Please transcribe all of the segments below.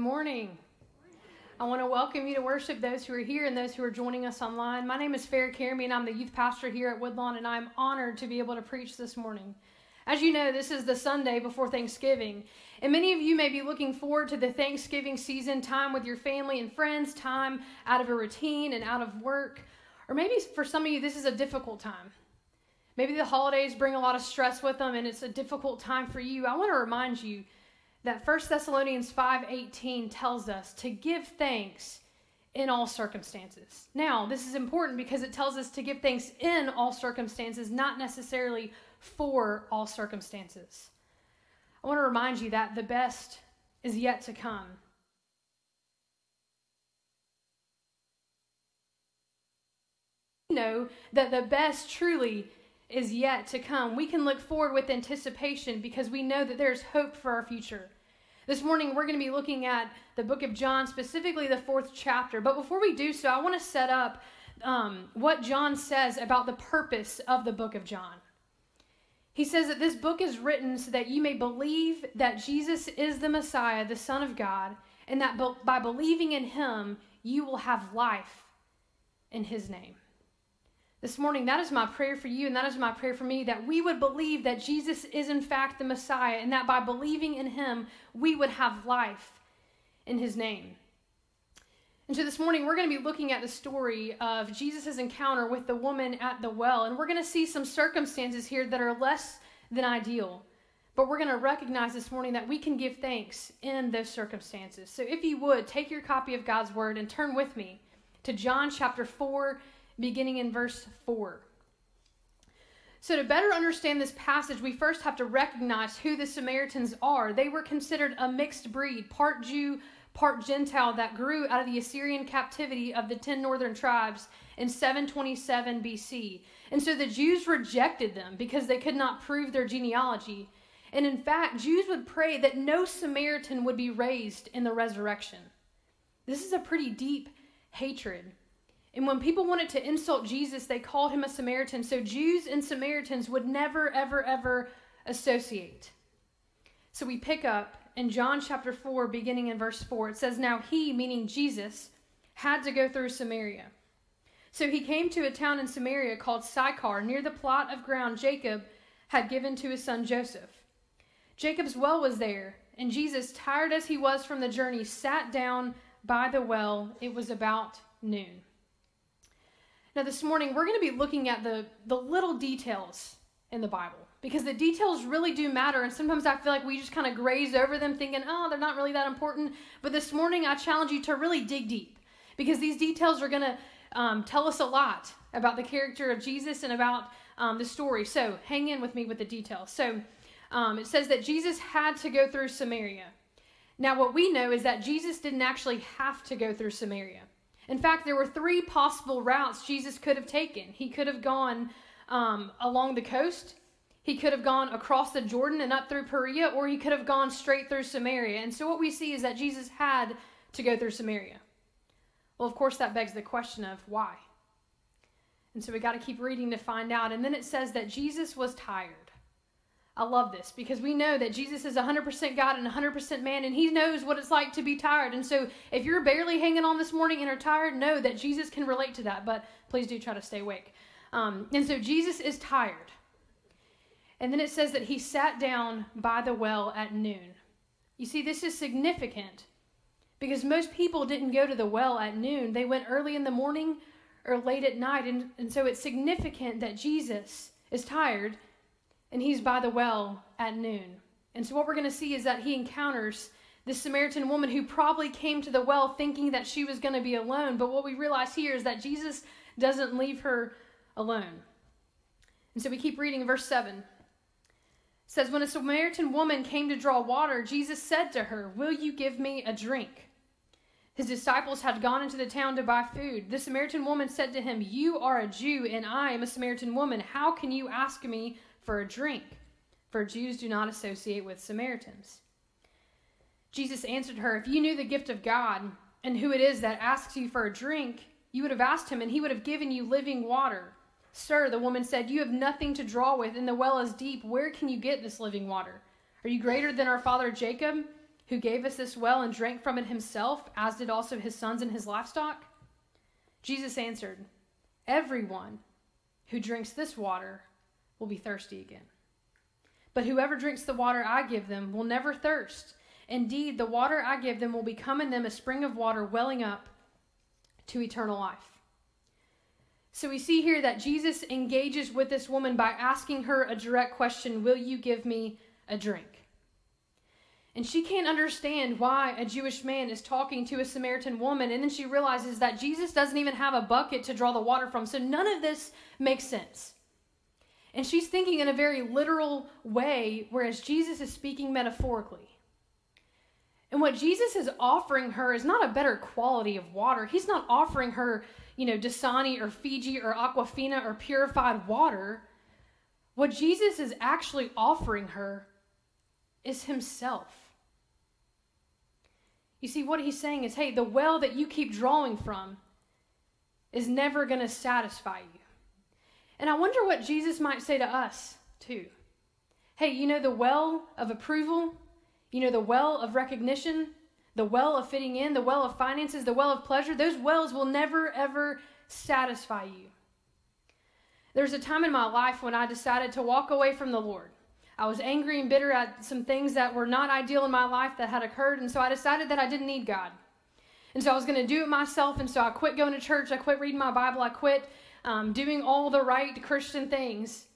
Morning. I want to welcome you to worship those who are here and those who are joining us online. My name is Farrah Carey, and I'm the youth pastor here at Woodlawn, and I'm honored to be able to preach this morning. As you know, this is the Sunday before Thanksgiving, and many of you may be looking forward to the Thanksgiving season, time with your family and friends, time out of a routine and out of work. Or maybe for some of you, this is a difficult time. Maybe the holidays bring a lot of stress with them and it's a difficult time for you. I want to remind you that 1 Thessalonians 5:18 tells us to give thanks in all circumstances. Now, this is important because it tells us to give thanks in all circumstances, not necessarily for all circumstances. I want to remind you that the best is yet to come. Know that the best truly is yet to come. We can look forward with anticipation because we know that there's hope for our future. This morning, we're going to be looking at the book of John, specifically the fourth chapter. But before we do so, I want to set up um, what John says about the purpose of the book of John. He says that this book is written so that you may believe that Jesus is the Messiah, the Son of God, and that by believing in him, you will have life in his name. This morning, that is my prayer for you, and that is my prayer for me that we would believe that Jesus is in fact the Messiah, and that by believing in him, we would have life in his name. And so this morning, we're going to be looking at the story of Jesus' encounter with the woman at the well, and we're going to see some circumstances here that are less than ideal. But we're going to recognize this morning that we can give thanks in those circumstances. So if you would, take your copy of God's Word and turn with me to John chapter 4 beginning in verse 4. So, to better understand this passage, we first have to recognize who the Samaritans are. They were considered a mixed breed, part Jew, part Gentile, that grew out of the Assyrian captivity of the 10 northern tribes in 727 BC. And so the Jews rejected them because they could not prove their genealogy. And in fact, Jews would pray that no Samaritan would be raised in the resurrection. This is a pretty deep hatred. And when people wanted to insult Jesus, they called him a Samaritan. So Jews and Samaritans would never, ever, ever associate. So we pick up in John chapter 4, beginning in verse 4. It says, Now he, meaning Jesus, had to go through Samaria. So he came to a town in Samaria called Sychar, near the plot of ground Jacob had given to his son Joseph. Jacob's well was there, and Jesus, tired as he was from the journey, sat down by the well. It was about noon. Now, this morning, we're going to be looking at the, the little details in the Bible because the details really do matter. And sometimes I feel like we just kind of graze over them thinking, oh, they're not really that important. But this morning, I challenge you to really dig deep because these details are going to um, tell us a lot about the character of Jesus and about um, the story. So hang in with me with the details. So um, it says that Jesus had to go through Samaria. Now, what we know is that Jesus didn't actually have to go through Samaria. In fact, there were three possible routes Jesus could have taken. He could have gone um, along the coast, he could have gone across the Jordan and up through Perea, or he could have gone straight through Samaria. And so, what we see is that Jesus had to go through Samaria. Well, of course, that begs the question of why. And so, we got to keep reading to find out. And then it says that Jesus was tired. I love this because we know that Jesus is 100% God and 100% man, and he knows what it's like to be tired. And so, if you're barely hanging on this morning and are tired, know that Jesus can relate to that, but please do try to stay awake. Um, and so, Jesus is tired. And then it says that he sat down by the well at noon. You see, this is significant because most people didn't go to the well at noon, they went early in the morning or late at night. And, and so, it's significant that Jesus is tired and he's by the well at noon. And so, what we're going to see is that he encounters this Samaritan woman who probably came to the well thinking that she was going to be alone. But what we realize here is that Jesus doesn't leave her alone. And so we keep reading verse 7. It says, When a Samaritan woman came to draw water, Jesus said to her, Will you give me a drink? His disciples had gone into the town to buy food. The Samaritan woman said to him, You are a Jew, and I am a Samaritan woman. How can you ask me for a drink, for Jews do not associate with Samaritans. Jesus answered her, If you knew the gift of God and who it is that asks you for a drink, you would have asked him, and he would have given you living water. Sir, the woman said, You have nothing to draw with, and the well is deep. Where can you get this living water? Are you greater than our father Jacob, who gave us this well and drank from it himself, as did also his sons and his livestock? Jesus answered, Everyone who drinks this water will be thirsty again. But whoever drinks the water I give them will never thirst. Indeed, the water I give them will become in them a spring of water welling up to eternal life. So we see here that Jesus engages with this woman by asking her a direct question Will you give me a drink? And she can't understand why a Jewish man is talking to a Samaritan woman. And then she realizes that Jesus doesn't even have a bucket to draw the water from. So none of this makes sense. And she's thinking in a very literal way, whereas Jesus is speaking metaphorically. And what Jesus is offering her is not a better quality of water. He's not offering her, you know, Dasani or Fiji or Aquafina or purified water. What Jesus is actually offering her is himself. You see, what he's saying is hey, the well that you keep drawing from is never going to satisfy you. And I wonder what Jesus might say to us, too. Hey, you know, the well of approval you know, the well of recognition, the well of fitting in, the well of finances, the well of pleasure, those wells will never, ever satisfy you. There was a time in my life when I decided to walk away from the Lord. I was angry and bitter at some things that were not ideal in my life that had occurred, and so I decided that I didn't need God. And so I was going to do it myself, and so I quit going to church, I quit reading my Bible, I quit um, doing all the right Christian things.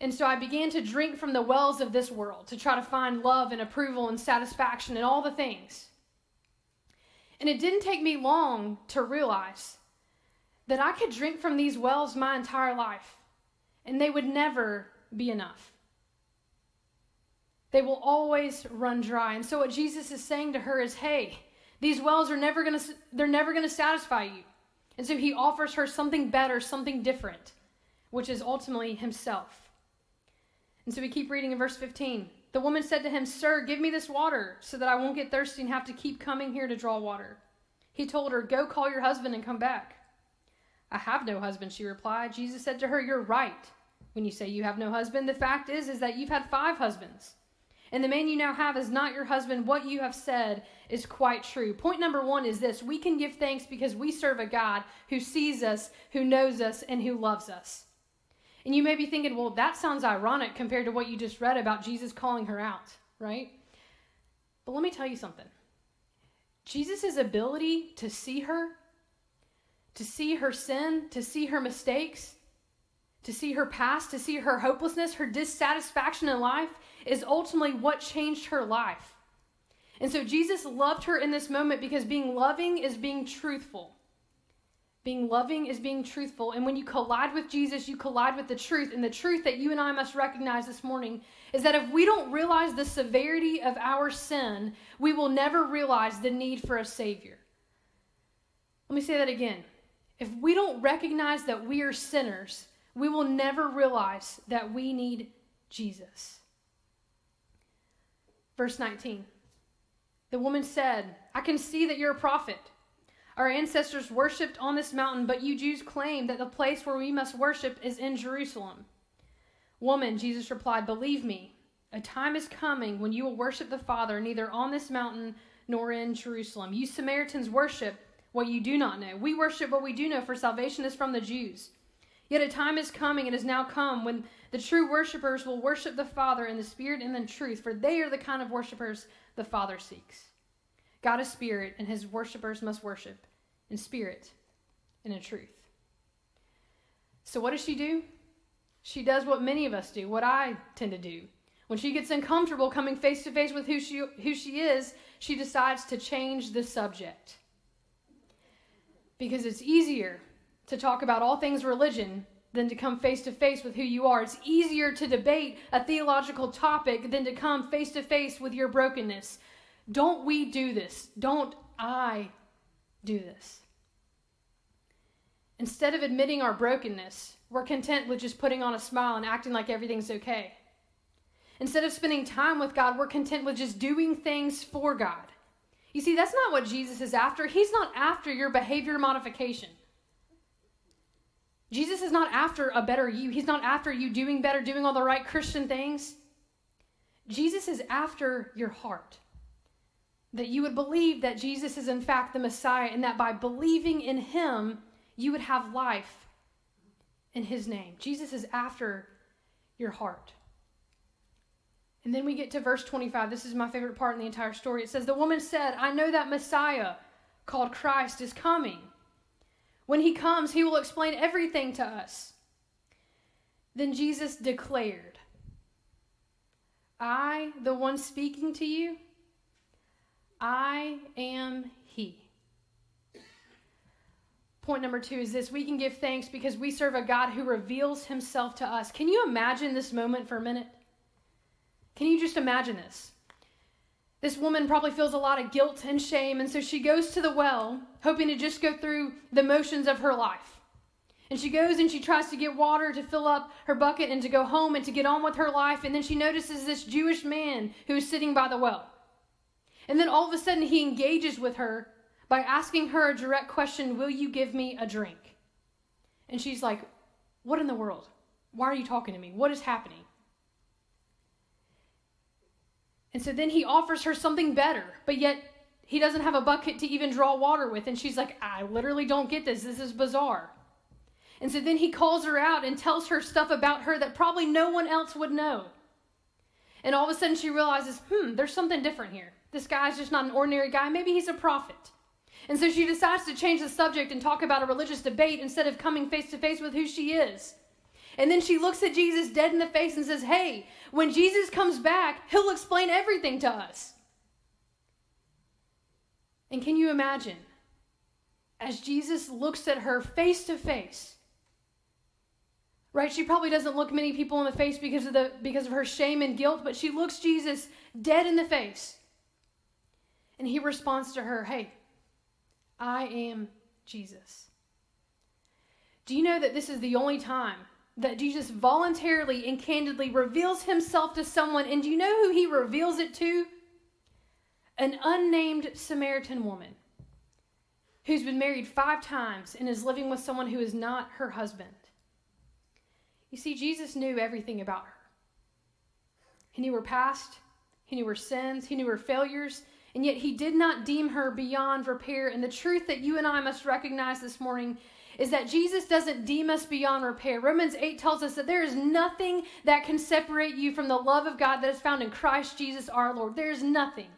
And so I began to drink from the wells of this world to try to find love and approval and satisfaction and all the things. And it didn't take me long to realize that I could drink from these wells my entire life and they would never be enough. They will always run dry. And so what Jesus is saying to her is, "Hey, these wells are never going to they're never going to satisfy you." And so he offers her something better, something different, which is ultimately himself. And so we keep reading in verse 15. The woman said to him, Sir, give me this water so that I won't get thirsty and have to keep coming here to draw water. He told her, Go call your husband and come back. I have no husband, she replied. Jesus said to her, You're right when you say you have no husband. The fact is, is that you've had five husbands. And the man you now have is not your husband. What you have said is quite true. Point number one is this we can give thanks because we serve a God who sees us, who knows us, and who loves us. And you may be thinking, well, that sounds ironic compared to what you just read about Jesus calling her out, right? But let me tell you something Jesus' ability to see her, to see her sin, to see her mistakes, to see her past, to see her hopelessness, her dissatisfaction in life, is ultimately what changed her life. And so Jesus loved her in this moment because being loving is being truthful. Being loving is being truthful. And when you collide with Jesus, you collide with the truth. And the truth that you and I must recognize this morning is that if we don't realize the severity of our sin, we will never realize the need for a Savior. Let me say that again. If we don't recognize that we are sinners, we will never realize that we need Jesus. Verse 19 The woman said, I can see that you're a prophet. Our ancestors worshipped on this mountain, but you Jews claim that the place where we must worship is in Jerusalem. Woman, Jesus replied, Believe me, a time is coming when you will worship the Father neither on this mountain nor in Jerusalem. You Samaritans worship what you do not know. We worship what we do know, for salvation is from the Jews. Yet a time is coming and has now come when the true worshippers will worship the Father in the Spirit and in truth, for they are the kind of worshippers the Father seeks. God is spirit, and his worshippers must worship in spirit and in truth. So, what does she do? She does what many of us do, what I tend to do. When she gets uncomfortable coming face to face with who she, who she is, she decides to change the subject. Because it's easier to talk about all things religion than to come face to face with who you are. It's easier to debate a theological topic than to come face to face with your brokenness. Don't we do this? Don't I do this? Instead of admitting our brokenness, we're content with just putting on a smile and acting like everything's okay. Instead of spending time with God, we're content with just doing things for God. You see, that's not what Jesus is after. He's not after your behavior modification. Jesus is not after a better you. He's not after you doing better, doing all the right Christian things. Jesus is after your heart. that you would believe that Jesus is in fact the Messiah and that by believing in him, you would have life in his name. Jesus is after your heart. And then we get to verse 25. This is my favorite part in the entire story. It says, The woman said, I know that Messiah called Christ is coming. When he comes, he will explain everything to us. Then Jesus declared, I, the one speaking to you, I am He. Point number two is this we can give thanks because we serve a God who reveals Himself to us. Can you imagine this moment for a minute? Can you just imagine this? This woman probably feels a lot of guilt and shame, and so she goes to the well, hoping to just go through the motions of her life. And she goes and she tries to get water to fill up her bucket and to go home and to get on with her life. And then she notices this Jewish man who is sitting by the well. And then all of a sudden, he engages with her by asking her a direct question Will you give me a drink? And she's like, What in the world? Why are you talking to me? What is happening? And so then he offers her something better, but yet he doesn't have a bucket to even draw water with. And she's like, I literally don't get this. This is bizarre. And so then he calls her out and tells her stuff about her that probably no one else would know. And all of a sudden she realizes, hmm, there's something different here. This guy's just not an ordinary guy. Maybe he's a prophet. And so she decides to change the subject and talk about a religious debate instead of coming face to face with who she is. And then she looks at Jesus dead in the face and says, Hey, when Jesus comes back, he'll explain everything to us. And can you imagine? As Jesus looks at her face to face, right? She probably doesn't look many people in the face because of, the, because of her shame and guilt, but she looks Jesus dead in the face. And he responds to her, Hey, I am Jesus. Do you know that this is the only time that Jesus voluntarily and candidly reveals himself to someone? And do you know who he reveals it to? An unnamed Samaritan woman who's been married five times and is living with someone who is not her husband. You see, Jesus knew everything about her. He knew her past, he knew her sins, he knew her failures, and yet he did not deem her beyond repair. And the truth that you and I must recognize this morning is that Jesus doesn't deem us beyond repair. Romans 8 tells us that there is nothing that can separate you from the love of God that is found in Christ Jesus our Lord. There is nothing.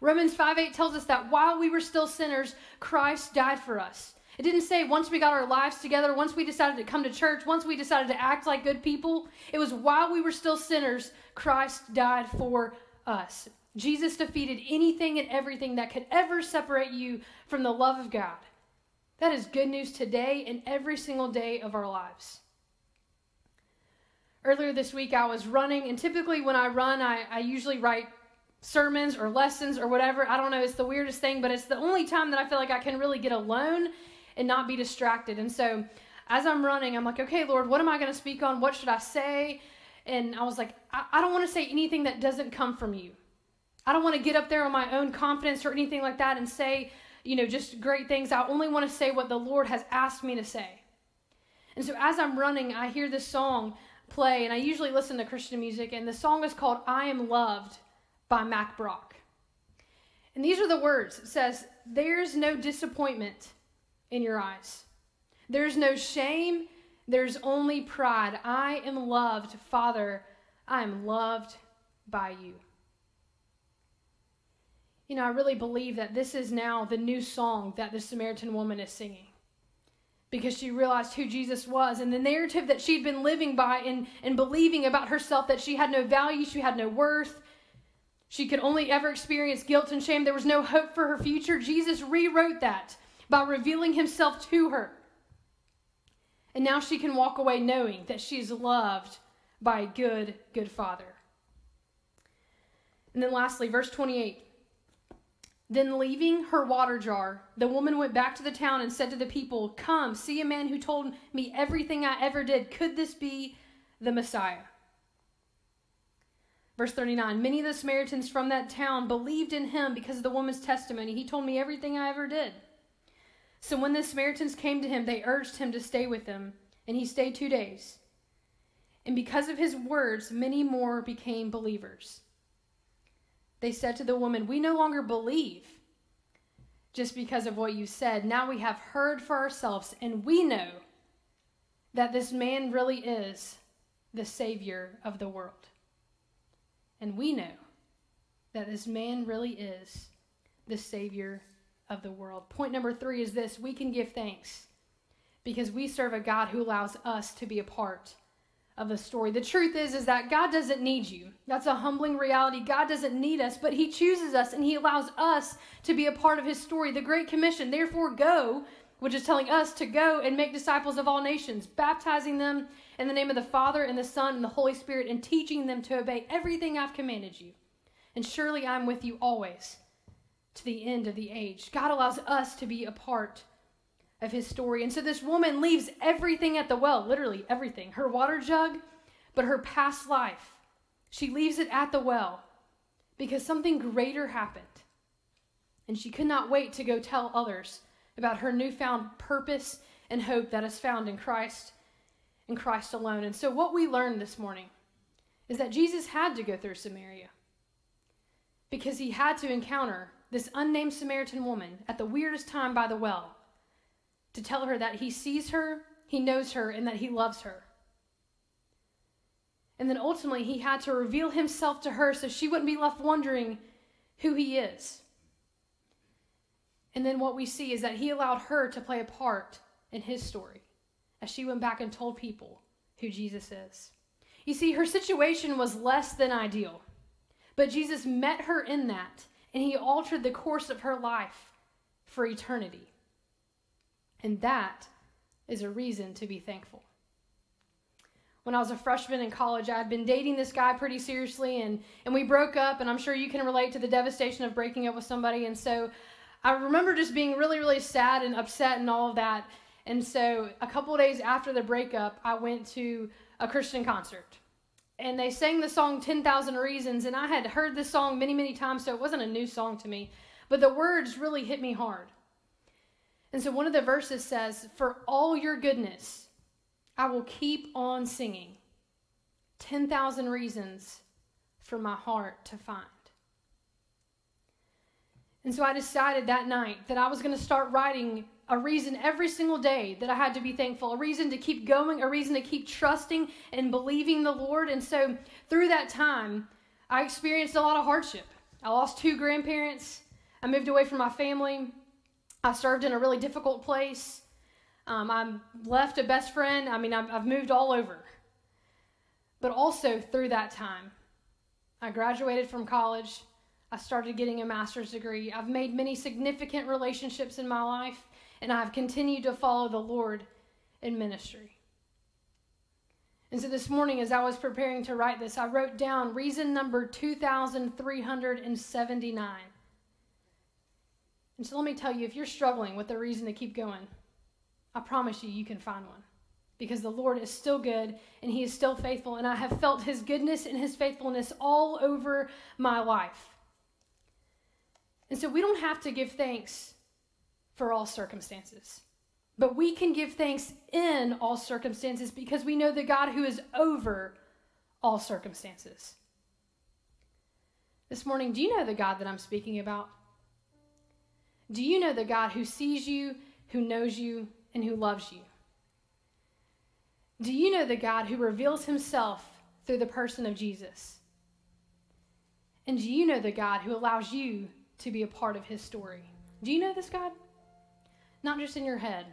Romans 5 8 tells us that while we were still sinners, Christ died for us. It didn't say once we got our lives together, once we decided to come to church, once we decided to act like good people. It was while we were still sinners, Christ died for us. Jesus defeated anything and everything that could ever separate you from the love of God. That is good news today and every single day of our lives. Earlier this week, I was running, and typically when I run, I, I usually write sermons or lessons or whatever. I don't know, it's the weirdest thing, but it's the only time that I feel like I can really get alone and not be distracted. And so as I'm running, I'm like, okay, Lord, what am I going to speak on? What should I say? And I was like, I, I don't want to say anything that doesn't come from you. I don't want to get up there on my own confidence or anything like that and say, you know, just great things. I only want to say what the Lord has asked me to say. And so as I'm running, I hear this song play, and I usually listen to Christian music, and the song is called I Am Loved by Mack Brock. And these are the words it says, There's no disappointment in your eyes, there's no shame, there's only pride. I am loved, Father, I am loved by you. You know, I really believe that this is now the new song that the Samaritan woman is singing because she realized who Jesus was and the narrative that she'd been living by and, and believing about herself that she had no value, she had no worth. She could only ever experience guilt and shame. There was no hope for her future. Jesus rewrote that by revealing himself to her. And now she can walk away knowing that she's loved by a good, good father. And then lastly, verse 28 then, leaving her water jar, the woman went back to the town and said to the people, Come, see a man who told me everything I ever did. Could this be the Messiah? Verse 39 Many of the Samaritans from that town believed in him because of the woman's testimony. He told me everything I ever did. So, when the Samaritans came to him, they urged him to stay with them, and he stayed two days. And because of his words, many more became believers. They said to the woman, We no longer believe just because of what you said. Now we have heard for ourselves, and we know that this man really is the Savior of the world. And we know that this man really is the Savior of the world. Point number three is this we can give thanks because we serve a God who allows us to be a part of the story. The truth is is that God doesn't need you. That's a humbling reality. God doesn't need us, but he chooses us and he allows us to be a part of his story. The great commission, therefore go, which is telling us to go and make disciples of all nations, baptizing them in the name of the Father and the Son and the Holy Spirit and teaching them to obey everything I've commanded you. And surely I'm with you always to the end of the age. God allows us to be a part of his story. And so this woman leaves everything at the well, literally everything her water jug, but her past life. She leaves it at the well because something greater happened. And she could not wait to go tell others about her newfound purpose and hope that is found in Christ and Christ alone. And so, what we learned this morning is that Jesus had to go through Samaria because he had to encounter this unnamed Samaritan woman at the weirdest time by the well to tell her that he sees her, he knows her, and that he loves her. And then ultimately, he had to reveal himself to her so she wouldn't be left wondering who he is. And then what we see is that he allowed her to play a part in his story as she went back and told people who Jesus is. You see, her situation was less than ideal, but Jesus met her in that, and he altered the course of her life for eternity. And that is a reason to be thankful. When I was a freshman in college, I had been dating this guy pretty seriously, and, and we broke up, and I'm sure you can relate to the devastation of breaking up with somebody. And so I remember just being really, really sad and upset and all of that. And so a couple days after the breakup, I went to a Christian concert. And they sang the song 10,000 Reasons, and I had heard this song many, many times, so it wasn't a new song to me. But the words really hit me hard. And so one of the verses says, For all your goodness, I will keep on singing 10,000 reasons for my heart to find. And so I decided that night that I was going to start writing a reason every single day that I had to be thankful, a reason to keep going, a reason to keep trusting and believing the Lord. And so through that time, I experienced a lot of hardship. I lost two grandparents. I moved away from my family. I served in a really difficult place. Um, I left a best friend. I mean, I've, I've moved all over. But also through that time, I graduated from college. I started getting a master's degree. I've made many significant relationships in my life, and I've continued to follow the Lord in ministry. And so this morning, as I was preparing to write this, I wrote down reason number 2379. And so let me tell you if you're struggling with a reason to keep going, I promise you, you can find one. Because the Lord is still good and He is still faithful, and I have felt His goodness and His faithfulness all over my life. And so we don't have to give thanks for all circumstances, but we can give thanks in all circumstances because we know the God who is over all circumstances. This morning, do you know the God that I'm speaking about? Do you know the God who sees you, who knows you, and who loves you? Do you know the God who reveals himself through the person of Jesus? And do you know the God who allows you to be a part of his story? Do you know this God? Not just in your head,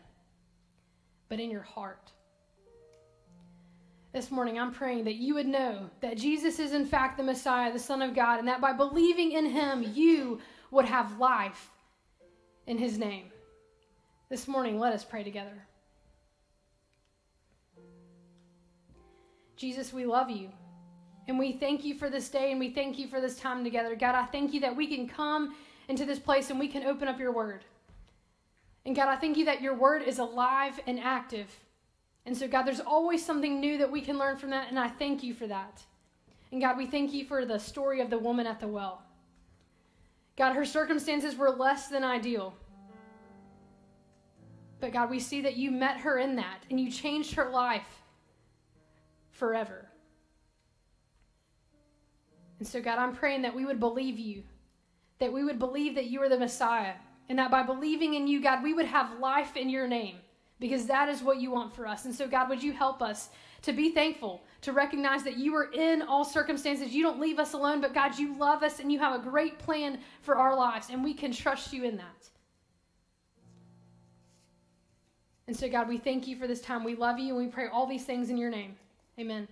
but in your heart. This morning, I'm praying that you would know that Jesus is, in fact, the Messiah, the Son of God, and that by believing in him, you would have life in his name. This morning, let us pray together. Jesus, we love you. And we thank you for this day and we thank you for this time together. God, I thank you that we can come into this place and we can open up your word. And God, I thank you that your word is alive and active. And so, God, there's always something new that we can learn from that. And I thank you for that. And God, we thank you for the story of the woman at the well. God, her circumstances were less than ideal. But God, we see that you met her in that and you changed her life forever. And so, God, I'm praying that we would believe you, that we would believe that you are the Messiah, and that by believing in you, God, we would have life in your name because that is what you want for us. And so, God, would you help us to be thankful, to recognize that you are in all circumstances. You don't leave us alone, but God, you love us and you have a great plan for our lives, and we can trust you in that. And so, God, we thank you for this time. We love you and we pray all these things in your name. Amen.